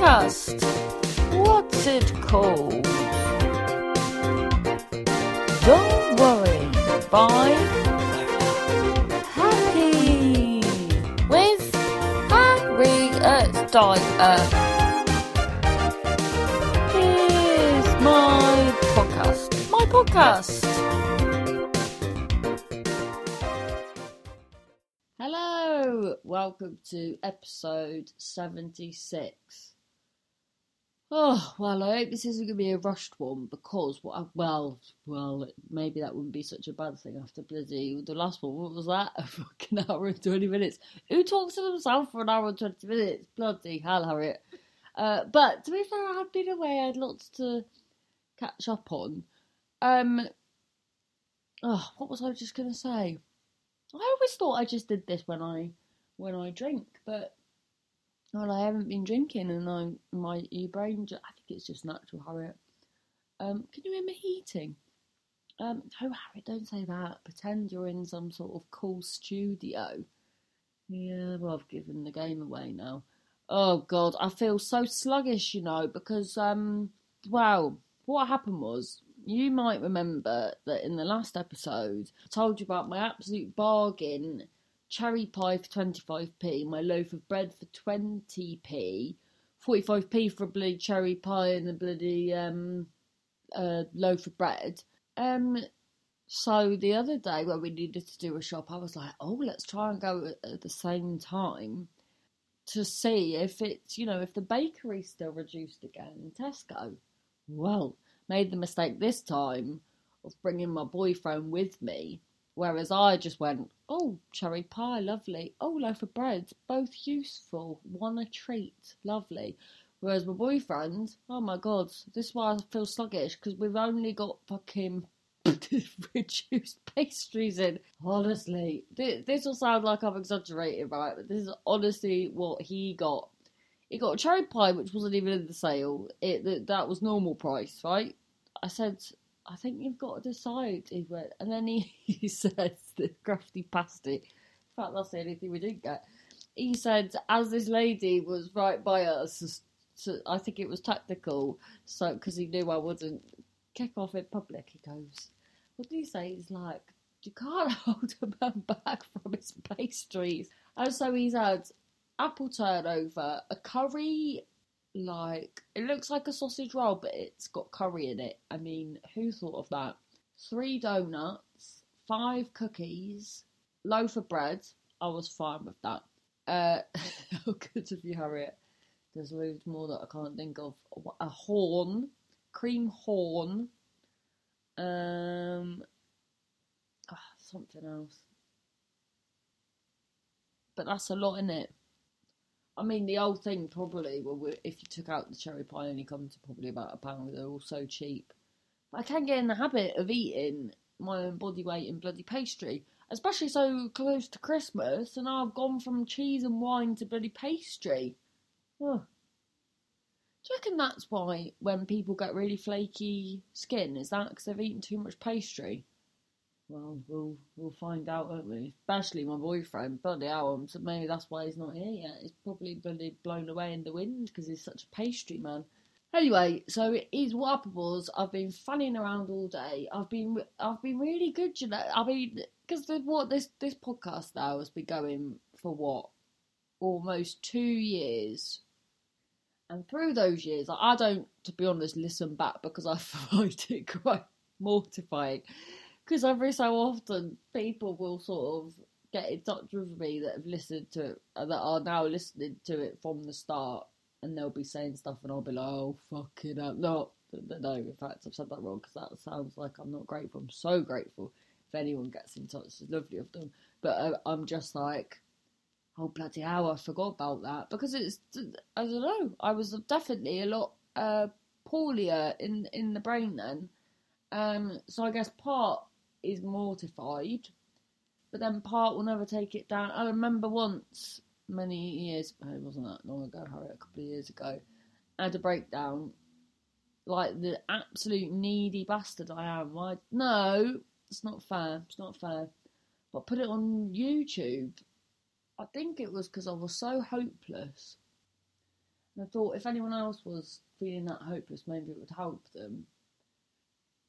podcast. What's it called? Don't worry. By Happy with Harriet Dyer. Here's my podcast. My podcast. Hello, welcome to episode 76. Oh, well, I hope this isn't going to be a rushed one because, what I, well, well, maybe that wouldn't be such a bad thing after bloody the last one. What was that? A fucking hour and 20 minutes. Who talks to themselves for an hour and 20 minutes? Bloody hell, Harriet. Uh, but to be fair, I had been away, I had lots to catch up on. Um, oh, what was I just going to say? I always thought I just did this when I when I drink, but well, I haven't been drinking, and I my your brain. I think it's just natural, Harriet. Um, can you remember me heating? Um, no, Harriet, don't say that. Pretend you're in some sort of cool studio. Yeah, well, I've given the game away now. Oh God, I feel so sluggish, you know, because um, wow, what happened was you might remember that in the last episode, I told you about my absolute bargain cherry pie for 25p, my loaf of bread for 20p, 45p for a bloody cherry pie and a bloody um, uh, loaf of bread. Um, so the other day when we needed to do a shop, I was like, oh, let's try and go at, the same time to see if it's, you know, if the bakery's still reduced again in Tesco. Well, made the mistake this time of bringing my boyfriend with me, whereas I just went, oh, cherry pie, lovely. Oh, loaf of bread, both useful. One a treat, lovely. Whereas my boyfriend, oh my god, this is why I feel sluggish because we've only got fucking reduced pastries in. Honestly, this, will sound like I'm exaggerating, right? But this is honestly what he got. He got a cherry pie, which wasn't even in the sale. It that was normal price, right? I said, I think you've got to decide. He went, and then he, he says the crafty pasty. In fact, that's the only thing we didn't get. He said, as this lady was right by us, so I think it was tactical, so because he knew I wouldn't kick off in public. He goes, "What do you say?" He's like, "You can't hold a man back from his pastries." And so he's had apple turnover, a curry like it looks like a sausage roll, but it's got curry in it. I mean, who thought of that? Three donuts, five cookies, loaf of bread. I was fine with that. Uh, how good of you, Harriet? There's loads more that I can't think of. A horn, cream horn, um, oh, something else. But that's a lot in it. I mean, the old thing probably, well, if you took out the cherry pie, only come to probably about a pound. They're all so cheap. But I can get in the habit of eating my own body weight in bloody pastry, especially so close to Christmas. And I've gone from cheese and wine to bloody pastry. Oh. Do you reckon that's why when people get really flaky skin, is that because they've eaten too much pastry? Well, we'll we'll find out, won't we? Especially my boyfriend, bloody hell, um, so maybe that's why he's not here yet. He's probably bloody blown away in the wind because he's such a pastry man. Anyway, so it is was I've been fanning around all day. I've been I've been really good, you know. I mean, because what this this podcast now has been going for what almost two years, and through those years, I don't, to be honest, listen back because I find it quite mortifying because every so often people will sort of get in touch with me that have listened to it, uh, that are now listening to it from the start, and they'll be saying stuff, and I'll be like, "Oh fucking hell, no, no." In fact, I've said that wrong because that sounds like I'm not grateful. I'm so grateful if anyone gets in touch. It's lovely of them, but uh, I'm just like, "Oh bloody hell, I forgot about that," because it's I don't know. I was definitely a lot uh, poorlier in in the brain then. Um, so I guess part is mortified, but then part will never take it down. I remember once, many years, oh, it wasn't that long ago, Harry, a couple of years ago, I had a breakdown. Like the absolute needy bastard I am. Why? no, it's not fair. It's not fair. But put it on YouTube. I think it was because I was so hopeless. And I thought if anyone else was feeling that hopeless, maybe it would help them.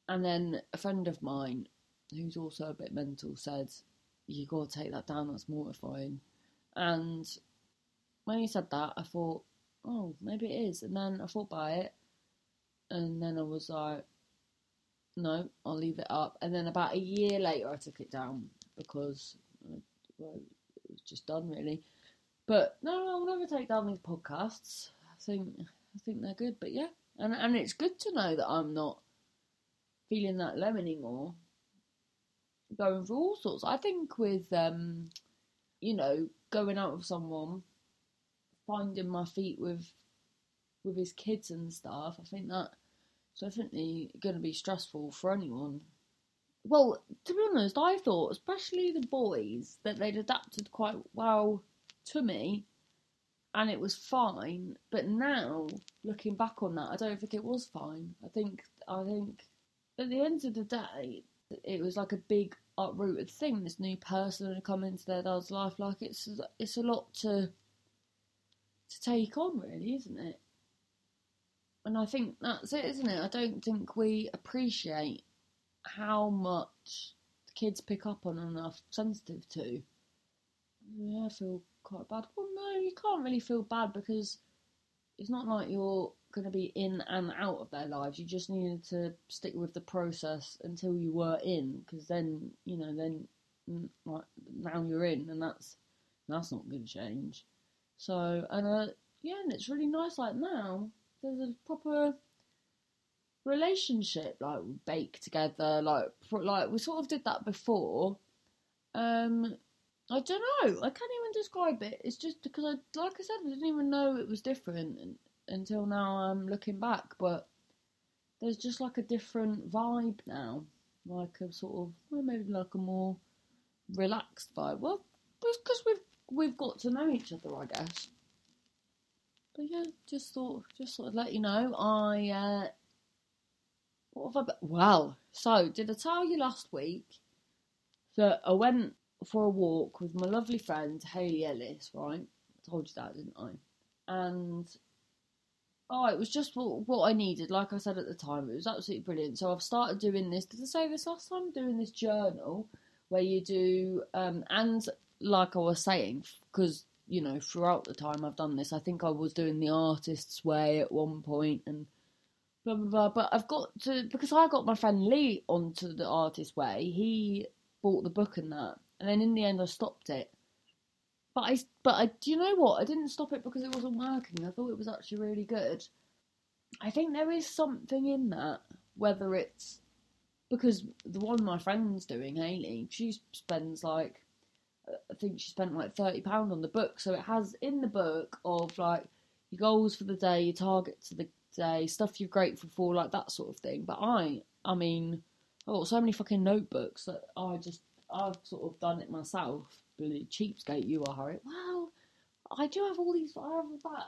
And then a friend of mine, who's also a bit mental, said, You gotta take that down, that's mortifying. And when he said that, I thought, Oh, maybe it is. And then I thought by it, and then I was like, No, I'll leave it up. And then about a year later, I took it down because well, it was just done really. But no, I'll never take down these podcasts. I think I think they're good. But yeah, and and it's good to know that I'm not feeling that low anymore. Going through all sorts. I think with um, you know, going out with someone, finding my feet with with his kids and stuff. I think that definitely going to be stressful for anyone. Well, to be honest, I thought, especially the boys, that they'd adapted quite well to me and it was fine. But now, looking back on that, I don't think it was fine. I think, I think at the end of the day, it was like a big uprooted thing. This new person had come into their dad's life. Like it's it's a lot to to take on, really, isn't it? And I think that's it, isn't it? I don't think we appreciate how much the kids pick up on and are sensitive to. Yeah, I feel quite bad. Well, no, you can't really feel bad because it's not like you're going to be in and out of their lives. You just needed to stick with the process until you were in, because then you know, then like now you're in, and that's that's not going to change. So, and uh, yeah, and it's really nice. Like now, there's a proper relationship. Like we bake together. Like like we sort of did that before. Um, I don't know. I can't even describe it. It's just because I, like I said, I didn't even know it was different until now. I'm looking back, but there's just like a different vibe now, like a sort of well, maybe like a more relaxed vibe. Well, because we've we've got to know each other, I guess. But yeah, just thought, just sort of let you know. I uh, what have I? Well, so did I tell you last week that I went for a walk with my lovely friend Haley Ellis? Right, I told you that, didn't I? And oh, it was just what, what I needed. Like I said at the time, it was absolutely brilliant. So I've started doing this. Did I say this last time? Doing this journal where you do, um, and like I was saying, because you know, throughout the time I've done this, I think I was doing the artist's way at one point and blah blah blah. But I've got to because I got my friend Lee onto the artist's way. He bought the book and that, and then in the end I stopped it. But I, but I, do you know what? I didn't stop it because it wasn't working. I thought it was actually really good. I think there is something in that, whether it's because the one my friend's doing, Haley, she spends like I think she spent like thirty pound on the book. So it has in the book of like your goals for the day, your targets for the day, stuff you're grateful for, like that sort of thing. But I, I mean, oh, so many fucking notebooks that I just I've sort of done it myself. Really cheapskate you are, Harriet. Well, I do have all these. I have about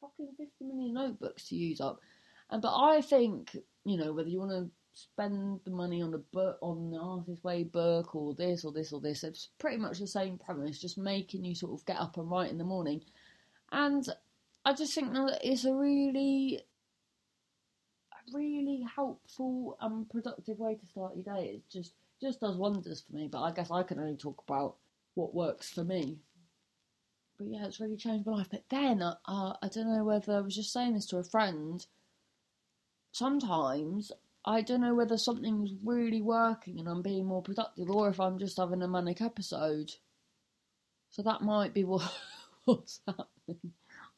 fucking fifty million notebooks to use up, and but I think you know whether you want to spend the money on a book on the artist way book or this or this or this. It's pretty much the same premise, just making you sort of get up and write in the morning. And I just think that it's a really really helpful and productive way to start your day. It just just does wonders for me, but I guess I can only talk about what works for me. But yeah, it's really changed my life. But then uh, I don't know whether I was just saying this to a friend. Sometimes I don't know whether something's really working and I'm being more productive or if I'm just having a manic episode. So that might be what what's happening.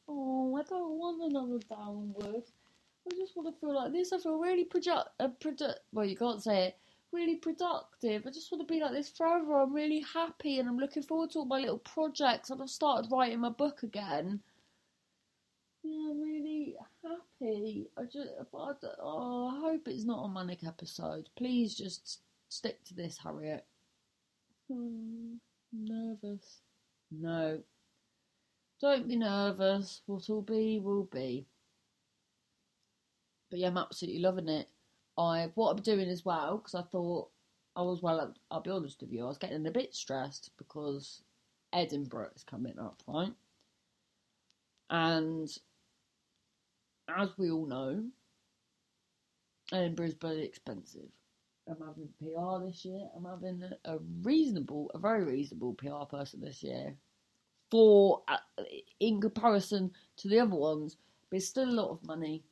Oh, I don't want another downward. I just want to feel like this. I feel really product, uh, produ- well, you can't say it, really productive. I just want to be like this forever. I'm really happy and I'm looking forward to all my little projects and I've started writing my book again. Yeah, I'm really happy. I just, I, oh, I hope it's not a manic episode. Please just stick to this, Harriet. Hmm, nervous. No. Don't be nervous. What'll be, will be. But yeah, I'm absolutely loving it. I what I'm doing as well because I thought I was well. I'll be honest with you, I was getting a bit stressed because Edinburgh is coming up, right? And as we all know, Edinburgh's bloody expensive. I'm having PR this year. I'm having a, a reasonable, a very reasonable PR person this year. For uh, in comparison to the other ones, but it's still a lot of money.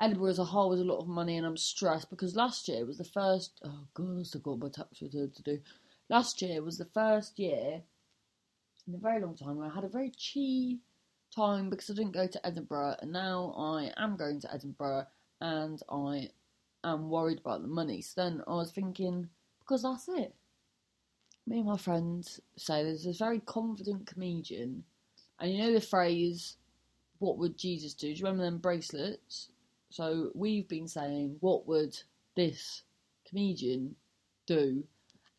Edinburgh as a whole was a lot of money, and I'm stressed because last year was the first. Oh God, I still got my tax return to do. Last year was the first year in a very long time where I had a very cheap time because I didn't go to Edinburgh, and now I am going to Edinburgh, and I am worried about the money. So then I was thinking, because that's it. Me and my friends say there's this very confident comedian, and you know the phrase, "What would Jesus do?" Do you remember them bracelets? So we've been saying, "What would this comedian do?"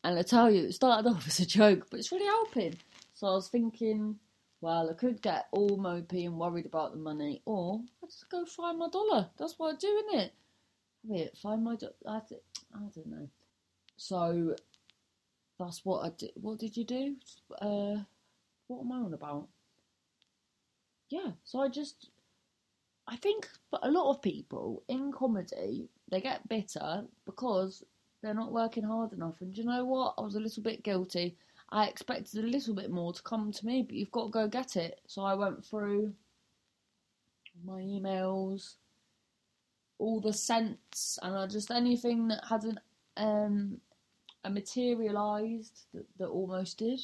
And I tell you, it started off as a joke, but it's really helping. So I was thinking, well, I could get all mopey and worried about the money, or I just go find my dollar. That's what I do, isn't it? Wait, find my dollar. I, I don't know. So that's what I did. What did you do? Uh, what am I on about? Yeah, so I just, I think a lot of people in comedy they get bitter because they're not working hard enough. And you know what? I was a little bit guilty. I expected a little bit more to come to me, but you've got to go get it. So I went through my emails, all the scents, and I just anything that hadn't um, materialised that, that almost did.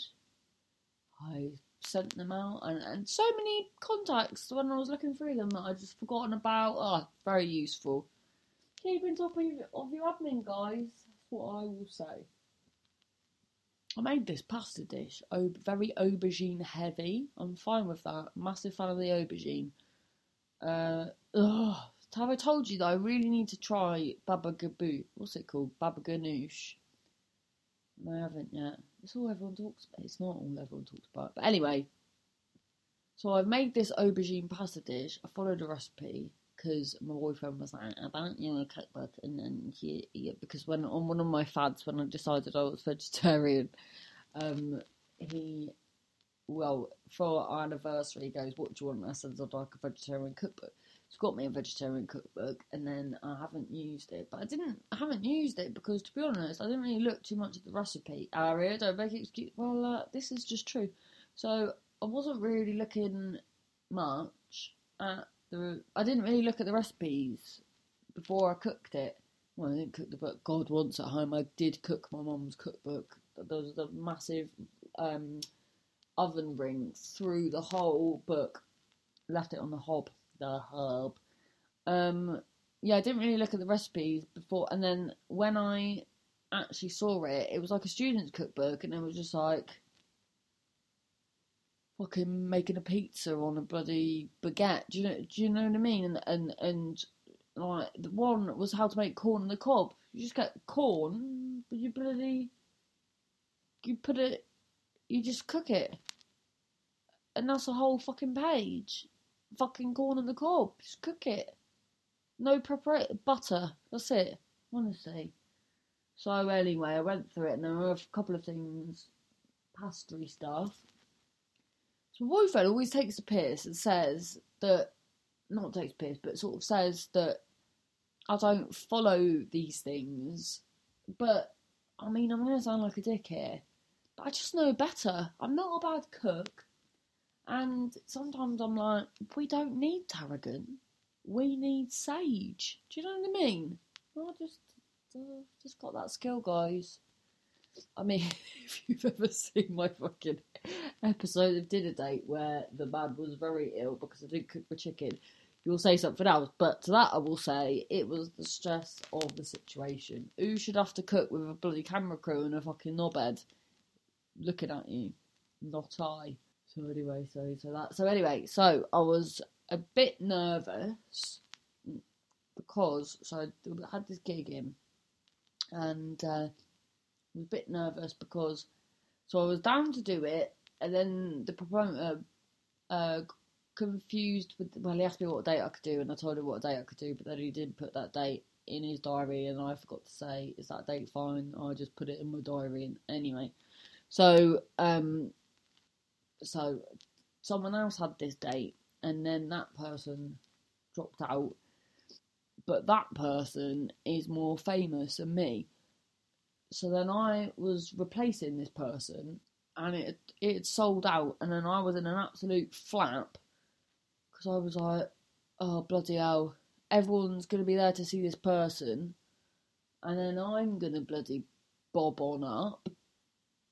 I sent them out, and, and so many contacts when I was looking through them that I just forgotten about. Oh, very useful. Keep on top of, of your admin, guys. That's what I will say. I made this pasta dish, oh very aubergine heavy. I'm fine with that. Massive fan of the aubergine. Uh, ugh. Have I told you that I really need to try baba gaboo? What's it called? Baba ganoush. No, I haven't yet. It's all everyone talks about. It's not all everyone talks about. But anyway, so I've made this aubergine pasta dish. I followed a recipe because my boyfriend was like, I don't know a cookbook, and then he, because when on one of my fads when I decided I was vegetarian, um, he, well, for our anniversary, he goes, "What do you want?" I said, "I'd like a vegetarian cookbook." Got me a vegetarian cookbook, and then I haven't used it. But I didn't, I haven't used it because, to be honest, I didn't really look too much at the recipe area. Don't make excuse. Well, uh, this is just true. So I wasn't really looking much at the I didn't really look at the recipes before I cooked it. Well, I didn't cook the book. God once at home, I did cook my mum's cookbook. There was a massive um, oven ring through the whole book. Left it on the hob. The hob. Um, yeah, I didn't really look at the recipes before, and then when I actually saw it, it was like a student's cookbook, and it was just like fucking making a pizza on a bloody baguette. Do you know? Do you know what I mean? And and and like the one was how to make corn on the cob. You just get corn, but you bloody you put it, you just cook it, and that's a whole fucking page. Fucking corn on the cob. Just cook it. No preparation. Butter. That's it. Honestly. So anyway, I went through it, and there were a couple of things, pastry stuff so my boyfriend always takes the piss and says that, not takes piss, but sort of says that I don't follow these things. But, I mean, I'm going to sound like a dick here, but I just know better. I'm not a bad cook. And sometimes I'm like, we don't need tarragon. We need sage. Do you know what I mean? I just, uh, just got that skill, guys. I mean, if you've ever seen my fucking episode of Dinner Date where the man was very ill because I didn't cook the chicken, you'll say something else. But to that, I will say it was the stress of the situation. Who should have to cook with a bloody camera crew and a fucking knobhead looking at you? Not I. So anyway, so so that so anyway, so I was a bit nervous because so I had this gig in, and uh, I was a bit nervous because so I was down to do it, and then the promoter uh, confused with well, he asked me what date I could do, and I told him what date I could do, but then he didn't put that date in his diary, and I forgot to say, "Is that date fine?" I just put it in my diary, and anyway, so um, so someone else had this date, and then that person dropped out. But that person is more famous than me. So then I was replacing this person, and it it sold out, and then I was in an absolute flap because I was like, oh bloody hell, everyone's gonna be there to see this person, and then I'm gonna bloody bob on up,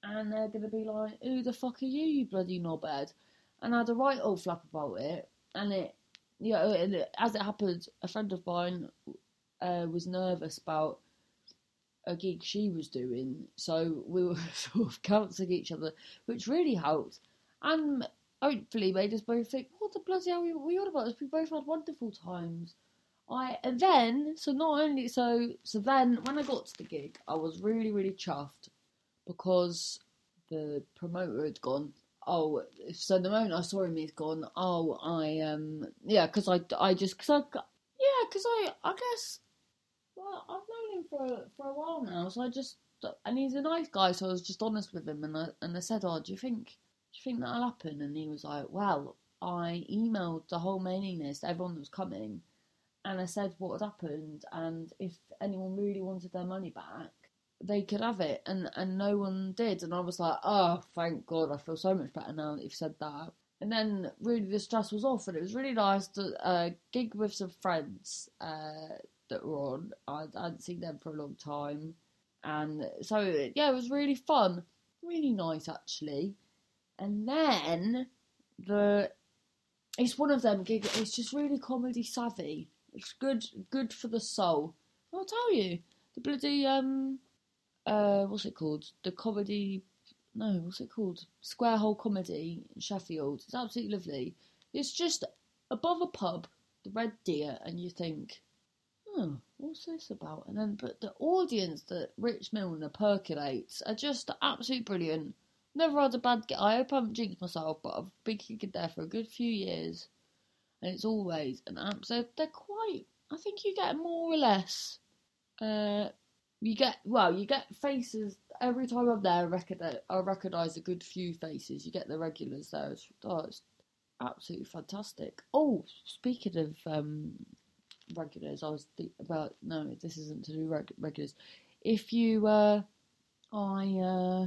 and they're gonna be like, who the fuck are you, you bloody knobhead? And I had a right old flap about it, and it, you know, it, as it happened, a friend of mine uh, was nervous about a gig she was doing, so we were sort of counselling each other, which really helped, and hopefully made us both think, what the bloody hell are we all about? We both had wonderful times. I and then so not only so so then when I got to the gig, I was really really chuffed because the promoter had gone. Oh, so the moment I saw him, he's gone. Oh, I um yeah, because I I just because I yeah because I I guess well I've known him for for a while now, so I just and he's a nice guy, so I was just honest with him, and I and I said, oh, do you think do you think that'll happen? And he was like, well, I emailed the whole mailing list, everyone that was coming and I said what had happened, and if anyone really wanted their money back, they could have it, and and no one did, and I was like, oh, thank God, I feel so much better now that you've said that. And then really the stress was off, and it was really nice to uh, gig with some friends uh, that were on. I, hadn't seen them for a long time, and so yeah, it was really fun, really nice actually. And then the it's one of them gigs. It's just really comedy savvy it's good, good for the soul. I'll tell you, the bloody um, uh, what's it called? The comedy. No, what's it called? Square Hole Comedy in Sheffield. It's absolutely lovely. It's just above a pub, the Red Deer, and you think, oh, what's this about? And then, but the audience that Rich Milner percolates are just absolutely brilliant. Never had a bad get. I hope I haven't jinxed myself, but I've been kicking there for a good few years and it's always an. So they're quite. I think you get more or less. Uh, you get well, you get faces every time I'm there. I recognise, I recognise a good few faces. You get the regulars there. It's, oh, it's absolutely fantastic. Oh, speaking of um, regulars, I was about no, this isn't to do reg- regulars. If you, uh, I uh,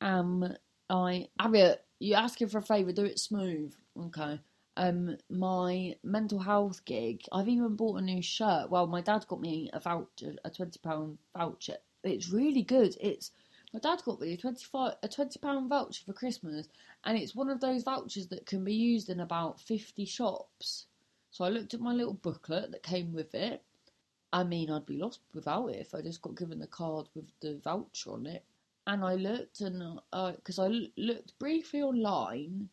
am, I Harriet, you're asking for a favour, do it smooth, okay? Um, my mental health gig, I've even bought a new shirt. Well, my dad got me a voucher, a twenty pound voucher. It's really good. It's my dad got me a twenty five a twenty pound voucher for Christmas, and it's one of those vouchers that can be used in about fifty shops. So I looked at my little booklet that came with it. I mean, I'd be lost without it if I just got given the card with the voucher on it. And I looked and because uh, I looked briefly online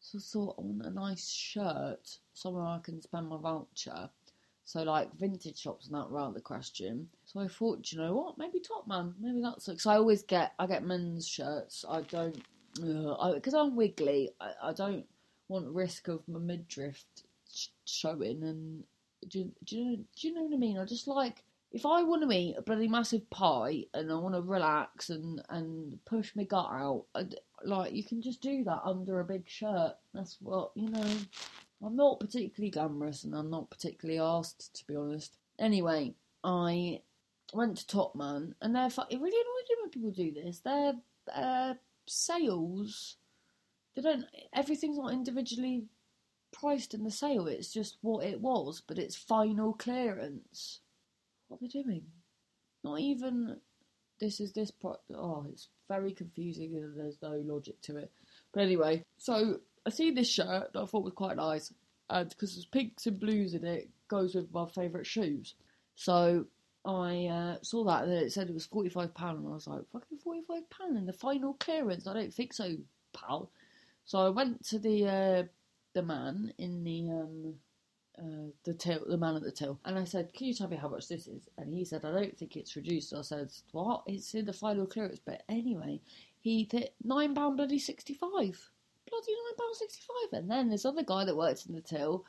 so I thought I want a nice shirt somewhere I can spend my voucher. So like vintage shops and that were out the question. So I thought, you know what? Maybe Topman. Maybe that's because I always get I get men's shirts. I don't because I'm wiggly. I, I don't want risk of my midriff sh- showing. And do, do you know do you know what I mean? I just like if I want to eat a bloody massive pie and I want to relax and and push my gut out, I, like you can just do that under a big shirt. That's what you know. I'm not particularly glamorous, and I'm not particularly asked to be honest. Anyway, I went to Topman, and they're it really annoys me when people do this. Their uh, sales, they don't. Everything's not individually priced in the sale. It's just what it was, but it's final clearance. What are they doing? Not even this is this pro. Oh, it's very confusing and there's no logic to it. But anyway, so I see this shirt that I thought was quite nice, and because there's pinks and blues in it, goes with my favourite shoes. So I uh, saw that and it said it was forty five pound, and I was like, fucking forty five pound in the final clearance. I don't think so, pal. So I went to the uh, the man in the um, uh, the till, the man at the till, and I said, "Can you tell me how much this is?" And he said, "I don't think it's reduced." I said, "What? It's in the final clearance." But anyway, he hit nine pound bloody sixty five, bloody nine pound sixty five. And then this other guy that works in the till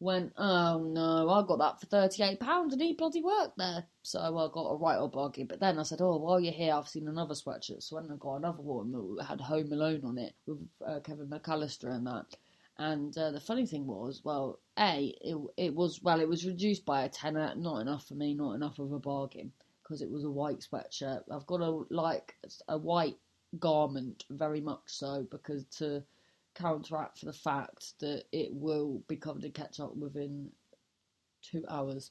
went, "Oh no, I got that for thirty eight pounds, and he bloody worked there." So I got a right old bargain. But then I said, "Oh, while you're here, I've seen another sweatshirt." So I got another one that had Home Alone on it with uh, Kevin McCallister and that And uh, the funny thing was, well, a it it was well, it was reduced by a tenner, not enough for me, not enough of a bargain because it was a white sweatshirt. I've got a like a white garment, very much so, because to counteract for the fact that it will be covered in ketchup within two hours.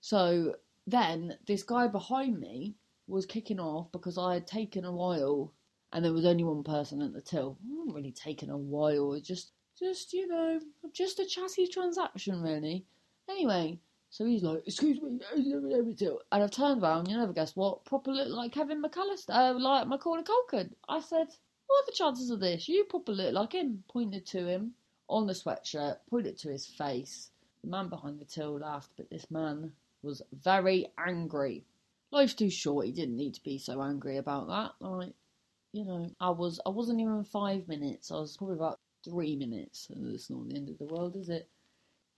So then this guy behind me was kicking off because I had taken a while and there was only one person at the till. Really taking a while, it just just, you know, just a chatty transaction, really. Anyway, so he's like, excuse me, and I've turned around, you never guess what, proper look like Kevin McCallister, uh, like Macaulay Culkin. I said, what are the chances of this? You proper look like him. Pointed to him on the sweatshirt, pointed to his face. The man behind the till laughed, but this man was very angry. Life's too short. He didn't need to be so angry about that. Like, you know, I was. I wasn't even five minutes. I was probably about three minutes. It's not the end of the world, is it?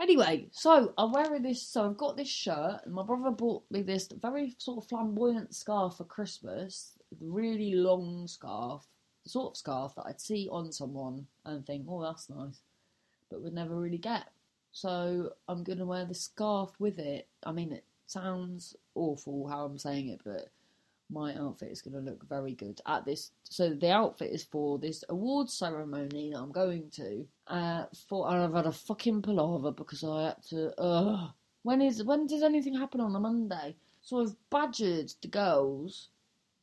Anyway, so I'm wearing this. So I've got this shirt, and my brother bought me this very sort of flamboyant scarf for Christmas. Really long scarf, the sort of scarf that I'd see on someone and think, "Oh, that's nice," but would never really get. So I'm gonna wear the scarf with it. I mean, it sounds awful how I'm saying it, but my outfit is going to look very good at this. So the outfit is for this award ceremony that I'm going to. Uh, for and I've had a fucking palaver because I had to. Uh, when is when does anything happen on a Monday? So I've badgered the girls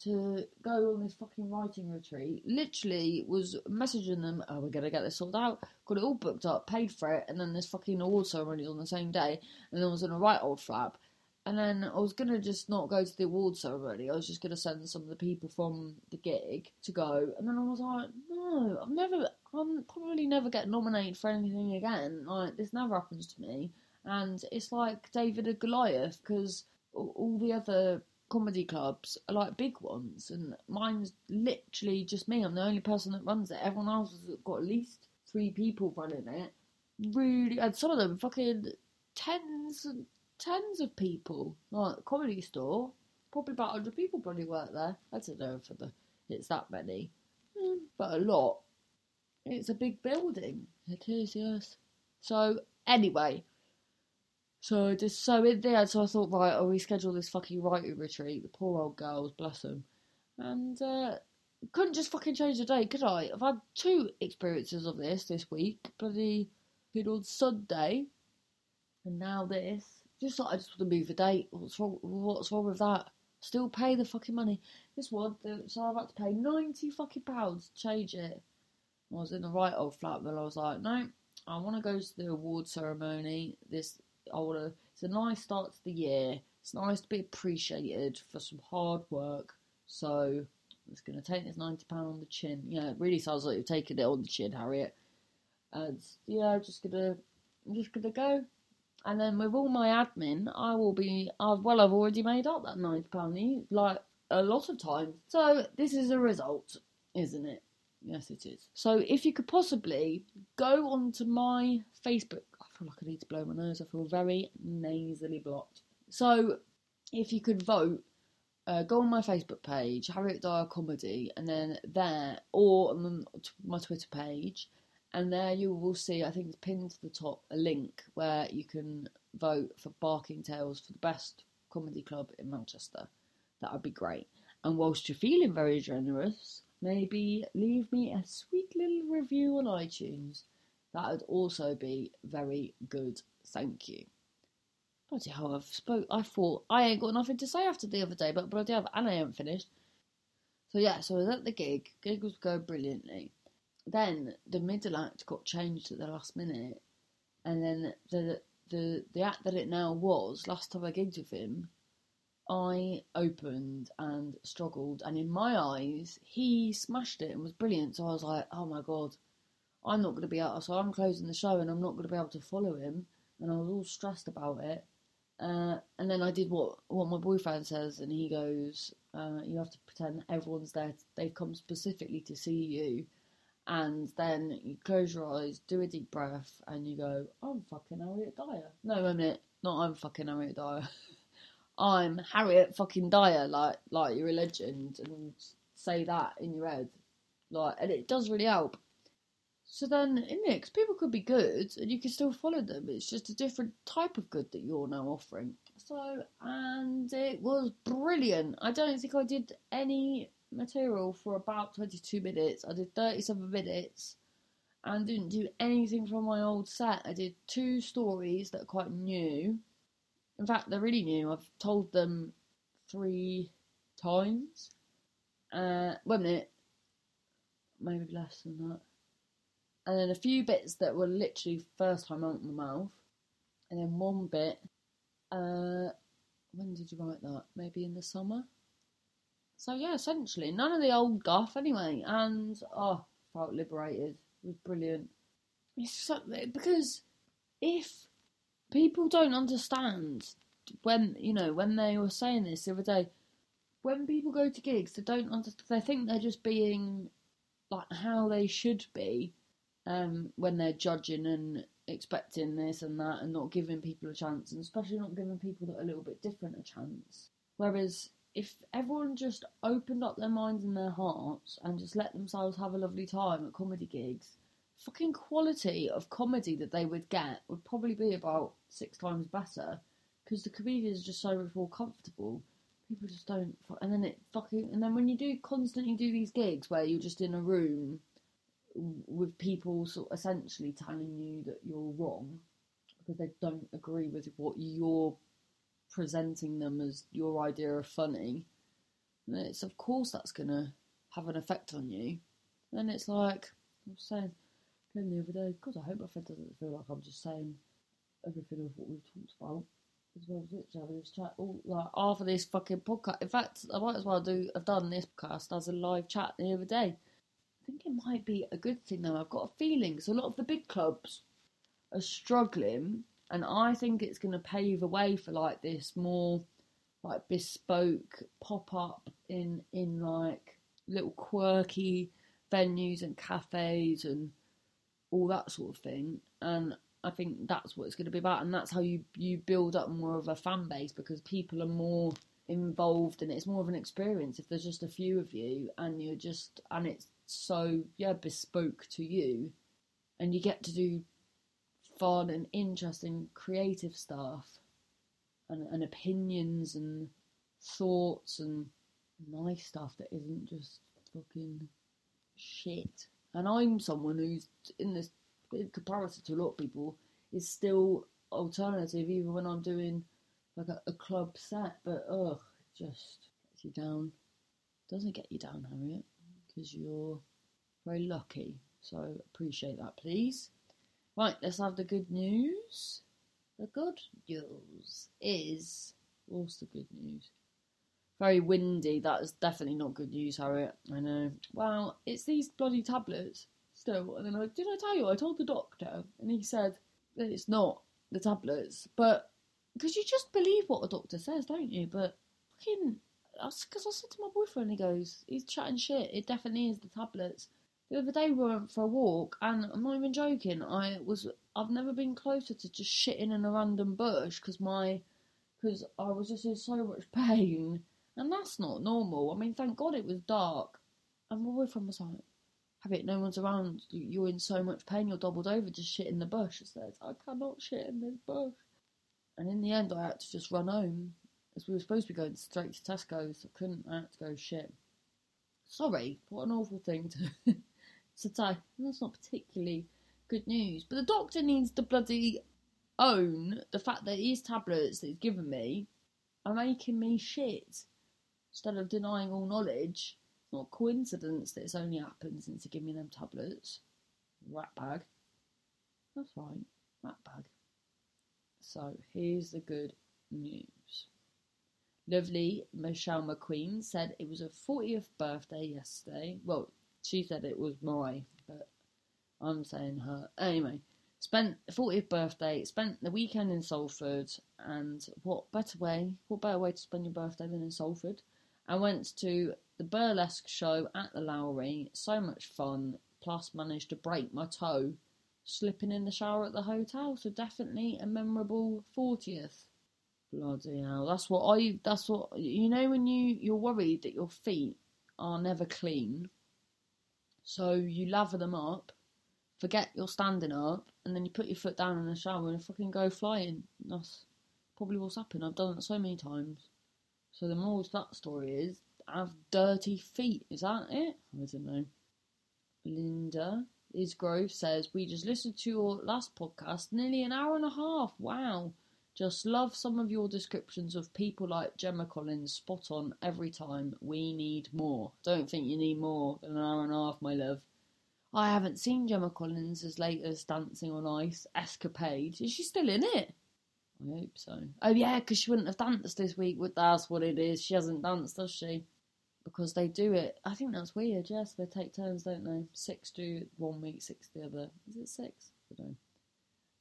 to go on this fucking writing retreat. Literally was messaging them, oh, we're gonna get this sorted out. Got it all booked up, paid for it, and then this fucking award ceremony on the same day, and then I was in a right old flap. And then I was gonna just not go to the award ceremony. I was just gonna send some of the people from the gig to go. And then I was like, no, I've never, I'm probably never get nominated for anything again. Like this never happens to me. And it's like David and Goliath because all the other comedy clubs are like big ones, and mine's literally just me. I'm the only person that runs it. Everyone else has got at least three people running it. Really, and some of them fucking tens and tens of people. Like comedy store, probably about hundred people probably work there. I don't know for the it's that many, mm, but a lot. It's a big building. It is, yes. So anyway, so I just so in there, so I thought, right, I'll reschedule this fucking writing retreat. The poor old girls, bless them, and uh, couldn't just fucking change the date, could I? I've had two experiences of this this week. Bloody good old Sunday, and now this. Just like I just want to move the date. What's wrong? What's wrong with that? Still pay the fucking money. This one, so I've had to pay ninety fucking pounds to change it. I was in the right old flat, but I was like, no, I want to go to the award ceremony. This, I want to. It's a nice start to the year. It's nice to be appreciated for some hard work. So I'm just gonna take this ninety pound on the chin. Yeah, it really sounds like you're taking it on the chin, Harriet. And yeah, I'm just gonna, I'm just gonna go. And then with all my admin, I will be, I've, well, I've already made up that £90 like a lot of times. So this is a result, isn't it? Yes, it is. So if you could possibly go onto my Facebook, I feel like I need to blow my nose. I feel very nasally blocked. So if you could vote, uh, go on my Facebook page, Harriet Dyer Comedy, and then there, or on my Twitter page, and there you will see, I think it's pinned to the top, a link where you can vote for Barking Tales for the best comedy club in Manchester. That would be great. And whilst you're feeling very generous, maybe leave me a sweet little review on iTunes. That would also be very good. Thank you. Bloody hell, I've spoke. I thought I ain't got nothing to say after the other day, but bloody hell, and I haven't finished. So yeah, so I was at the gig. Gig was going brilliantly then the middle act got changed at the last minute, and then the the the act that it now was last time I gigged with him, I opened and struggled, and in my eyes he smashed it and was brilliant. So I was like, oh my god, I'm not going to be able. So I'm closing the show and I'm not going to be able to follow him, and I was all stressed about it. Uh, and then I did what what my boyfriend says, and he goes, uh, "You have to pretend everyone's there. They've come specifically to see you." And then you close your eyes, do a deep breath, and you go, I'm fucking Harriet Dyer. No, a minute, not I'm fucking Harriet Dyer. I'm Harriet fucking Dyer, like like you're a legend, and say that in your head, like, and it does really help. So then, in 'cause people could be good and you can still follow them. It's just a different type of good that you're now offering. So, and it was brilliant. I don't think I did any material for about 22 minutes. I did 37 minutes and didn't do anything from my old set. I did two stories that are quite new. In fact, they're really new. I've told them three times. Uh, one minute, maybe less than that. And then a few bits that were literally first time out of my mouth. And then one bit. Uh, when did you write that? Maybe in the summer. So yeah, essentially none of the old guff anyway. And oh, felt liberated. It was brilliant. It's so, because if people don't understand when you know when they were saying this the other day, when people go to gigs, they don't understand. They think they're just being like how they should be um, when they're judging and expecting this and that, and not giving people a chance, and especially not giving people that are a little bit different a chance. Whereas if everyone just opened up their minds and their hearts and just let themselves have a lovely time at comedy gigs, fucking quality of comedy that they would get would probably be about six times better because the comedians are just so much more comfortable. People just don't, and then it fucking, and then when you do constantly do these gigs where you're just in a room with people sort of essentially telling you that you're wrong because they don't agree with what you're presenting them as your idea of funny, then it's of course that's gonna have an effect on you. Then it's like I was saying the other day, God, I hope my friend doesn't feel like I'm just saying everything of what we've talked about. As well as literally having this chat all like after this fucking podcast. In fact, I might as well do have done this podcast as a live chat the other day. I think it might be a good thing though. I've got a feeling because a lot of the big clubs are struggling and I think it's going to pave a way for like this more like bespoke pop up in in like little quirky venues and cafes and all that sort of thing. And I think that's what it's going to be about, and that's how you you build up more of a fan base because people are more involved and it's more of an experience if there's just a few of you and you're just and it's so yeah bespoke to you and you get to do fun and interesting creative stuff and, and opinions and thoughts and nice stuff that isn't just fucking shit. And I'm someone who's in this in comparison to a lot of people is still alternative even when I'm doing like a, a club set, but ugh, just gets you down. Doesn't get you down, Harriet, because you're very lucky. So appreciate that, please. Right, let's have the good news. The good news is. What's the good news? Very windy. That is definitely not good news, Harriet. I know. Well, it's these bloody tablets still. And then I did I tell you? I told the doctor, and he said that it's not the tablets, but because you just believe what a doctor says, don't you? But fucking, because I said to my boyfriend, he goes, he's chatting shit. It definitely is the tablets. The other day we went for a walk, and I'm not even joking. I was I've never been closer to just shitting in a random bush because my because I was just in so much pain, and that's not normal. I mean, thank God it was dark, and my boyfriend was like, "Have it? No one's around. You're in so much pain. You're doubled over. Just shit in the bush." I said, "I cannot shit in this bush," and in the end, I had to just run home as we were supposed to be going straight to Tesco's. So I couldn't. I had to go shit. Sorry, what an awful thing to. So that's not particularly good news. But the doctor needs to bloody own the fact that these tablets that he's given me are making me shit. Instead of denying all knowledge, it's not coincidence that it's only happened since he gave me them tablets. Rat bag. That's right, rat bag. So here's the good news. Lovely Michelle McQueen said it was her 40th birthday yesterday. Well, she said it was my, but I'm saying her. Anyway, spent 40th birthday, spent the weekend in Salford, and what better way, what better way to spend your birthday than in Salford? I went to the burlesque show at the Lowry, so much fun, plus managed to break my toe slipping in the shower at the hotel, so definitely a memorable 40th. Bloody hell, that's what I, that's what, you know when you, you're worried that your feet are never clean, so you lather them up, forget you're standing up, and then you put your foot down in the shower and fucking go flying. That's probably what's happened. I've done it so many times. So the moral to that story is have dirty feet. Is that it? I don't know. Linda is Grove says we just listened to your last podcast, nearly an hour and a half. Wow. Just love some of your descriptions of people like Gemma Collins, spot on every time. We need more. Don't think you need more than an hour and a half, my love. I haven't seen Gemma Collins as late as Dancing on Ice Escapade. Is she still in it? I hope so. Oh yeah, because she wouldn't have danced this week. But that's what it is. She hasn't danced, does she? Because they do it. I think that's weird. Yes, they take turns, don't they? Six do one week, six the other. Is it six? I don't know.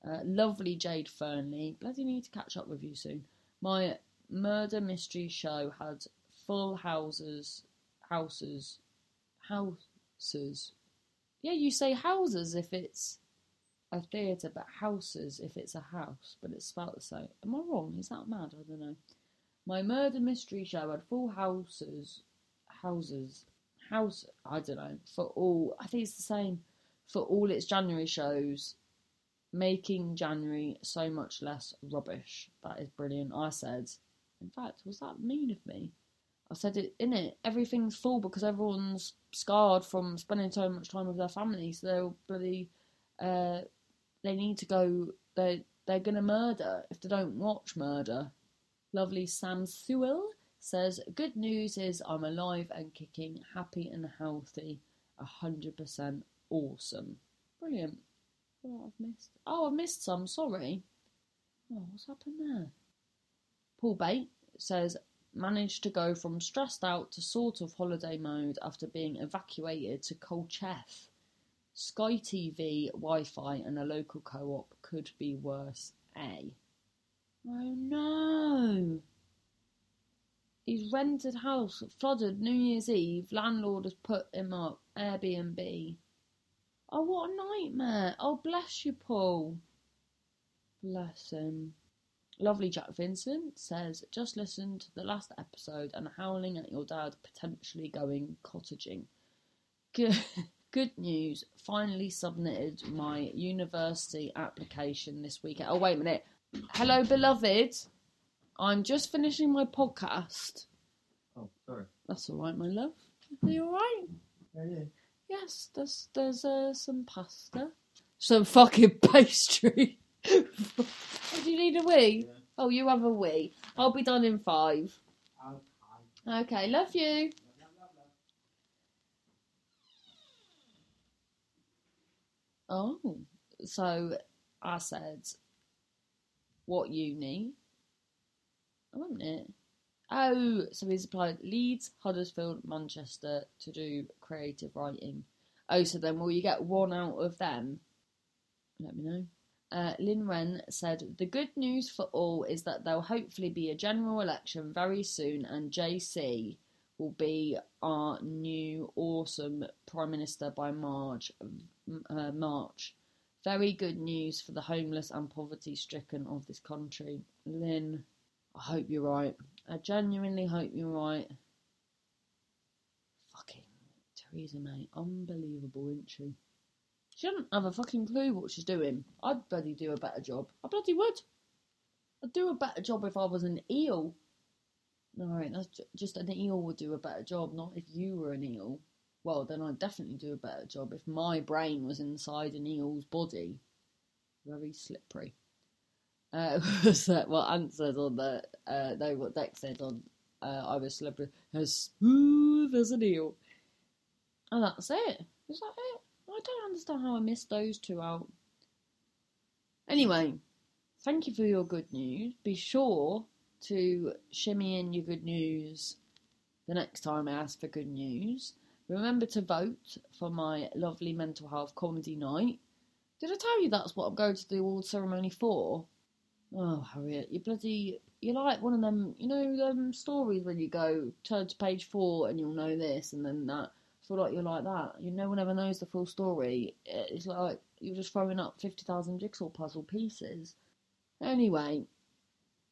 Uh, lovely Jade Fernley. Bloody need to catch up with you soon. My murder mystery show had full houses, houses, houses. Yeah, you say houses if it's a theatre, but houses if it's a house, but it's spelled the same. Am I wrong? Is that mad? I don't know. My murder mystery show had full houses, houses, house. I don't know for all. I think it's the same for all its January shows making January so much less rubbish. That is brilliant. I said, in fact, was that mean of me? I said it in it. Everything's full because everyone's scarred from spending so much time with their family, So they'll bloody, uh, they need to go. They they're gonna murder if they don't watch murder. Lovely Sam Sewell says, "Good news is I'm alive and kicking, happy and healthy, hundred percent awesome, brilliant." What I've missed? Oh, I've missed some. Sorry. Oh, what's happened there? Paul Bate says managed to go from stressed out to sort of holiday mode after being evacuated to Colchester. Sky TV, Wi Fi, and a local co op could be worse. A. Oh no! His rented house flooded New Year's Eve. Landlord has put him up. Airbnb. Oh, what a nightmare. Oh, bless you, Paul. Bless him. Lovely Jack Vincent says, just listen to the last episode and howling at your dad potentially going cottaging. Good, good news. Finally submitted my university application this weekend. Oh, wait a minute. Hello, beloved. I'm just finishing my podcast. Oh, sorry. That's all right, my love. Are you all right? Yeah, yeah. Yes, there's there's uh, some pasta, some fucking pastry. oh, do you need a wee? Yeah. Oh, you have a wee. I'll be done in five. Okay. Okay, love you. Oh, so I said, what uni? I wasn't it? Oh, so he's applied Leeds, Huddersfield, Manchester to do creative writing. Oh, so then will you get one out of them? Let me know. Uh, Lynn Wen said, The good news for all is that there'll hopefully be a general election very soon and JC will be our new awesome Prime Minister by March. Uh, March. Very good news for the homeless and poverty stricken of this country. Lynn, I hope you're right. I genuinely hope you're right. Fucking Theresa May, unbelievable, isn't she? She doesn't have a fucking clue what she's doing. I'd bloody do a better job. I bloody would. I'd do a better job if I was an eel. No, that's ju- just an eel would do a better job, not if you were an eel. Well, then I'd definitely do a better job if my brain was inside an eel's body. Very slippery. Uh, was that what Ant said on the, uh, no, what Dec said on uh, I Was Slippery, as smooth as an eel. And that's it. Is that it? I don't understand how I missed those two out. Anyway, thank you for your good news. Be sure to shimmy in your good news the next time I ask for good news. Remember to vote for my lovely mental health comedy night. Did I tell you that's what I'm going to the award ceremony for? Oh, Harriet, you bloody. You're like one of them, you know, them stories when you go, turn to page four and you'll know this and then that. I feel like you're like that. You no one ever knows the full story. Eh, it's like you're just throwing up 50,000 jigsaw puzzle pieces. Anyway,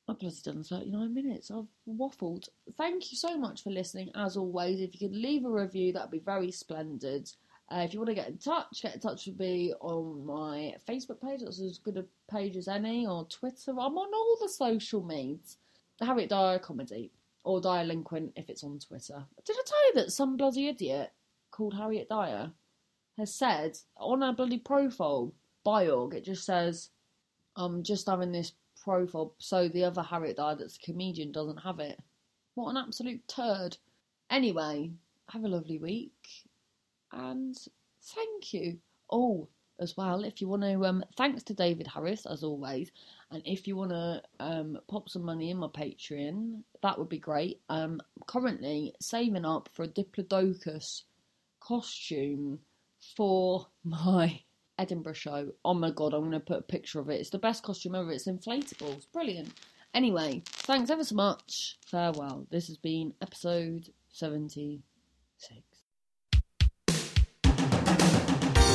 I've bloody done 39 minutes. I've waffled. Thank you so much for listening, as always. If you could leave a review, that'd be very splendid. Uh, if you want to get in touch, get in touch with me on my Facebook page. That's as good a page as any, or Twitter. I'm on all the social medias. Harriet Dyer Comedy, or Dyer Linquin if it's on Twitter. Did I tell you that some bloody idiot called Harriet Dyer has said on her bloody profile, Biog, it just says, I'm just having this profile so the other Harriet Dyer that's a comedian doesn't have it. What an absolute turd. Anyway, have a lovely week and thank you. Oh, as well, if you want to, um, thanks to David Harris as always, and if you want to um, pop some money in my Patreon, that would be great. Um, currently saving up for a Diplodocus costume for my Edinburgh show. Oh my god, I'm going to put a picture of it. It's the best costume ever. It's inflatable. It's brilliant. Anyway, thanks ever so much. Farewell. This has been episode 76.